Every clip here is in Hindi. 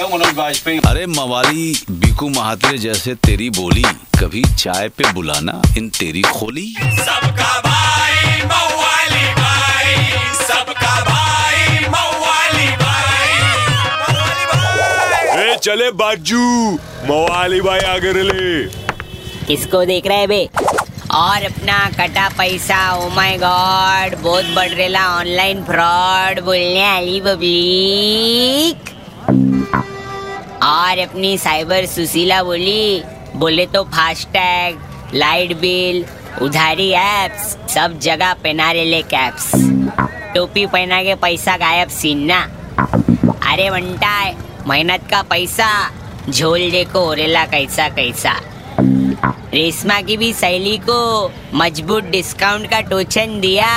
मैं हूँ मनोज वाजपेयी अरे मवाली बीकू महात्रे जैसे तेरी बोली कभी चाय पे बुलाना इन तेरी खोली। सबका भाई मवाली भाई सबका भाई मवाली भाई। मवाली भाई ए चले बाजू मवाली भाई आगे ले। किसको देख रहे बे? और अपना कटा पैसा ओ माय गॉड बहुत बढ़ रेला ऑनलाइन फ्रॉड बोलने वाली पब्लिक और अपनी साइबर सुशीला बोली, बोले तो फास्टैग, लाइट बिल, उधारी एप्स सब जगह पहना रेले कैप्स टोपी पहना के पैसा गायब सीना अरे वंटा मेहनत का पैसा, झोल देखो ओरेला कैसा कैसा। रेशमा की भी सहेली को मज़बूत डिस्काउंट का टोचन दिया,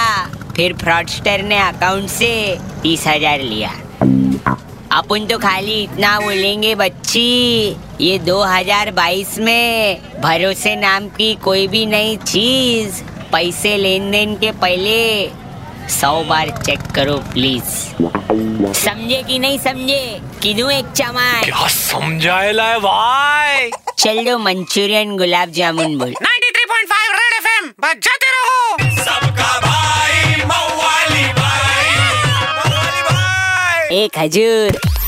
फिर फ्रॉडस्टर ने अकाउंट से तीस हज़ार लिया। अपन तो खाली इतना बोलेंगे बच्ची। ये 2022 में भरोसे नाम की कोई भी नई चीज़ पैसे लेन देन के पहले सौ बार चेक करो प्लीज़। समझे कि नहीं समझे? किदू एक चमार। क्या समझाएला है भाई? चल दो मंचूरियन गुलाब जामुन बोल। 93.5 रेड एफएम बजाते रहो। सबका भाई मवाली भाई मवाली भाई। एक हजूर।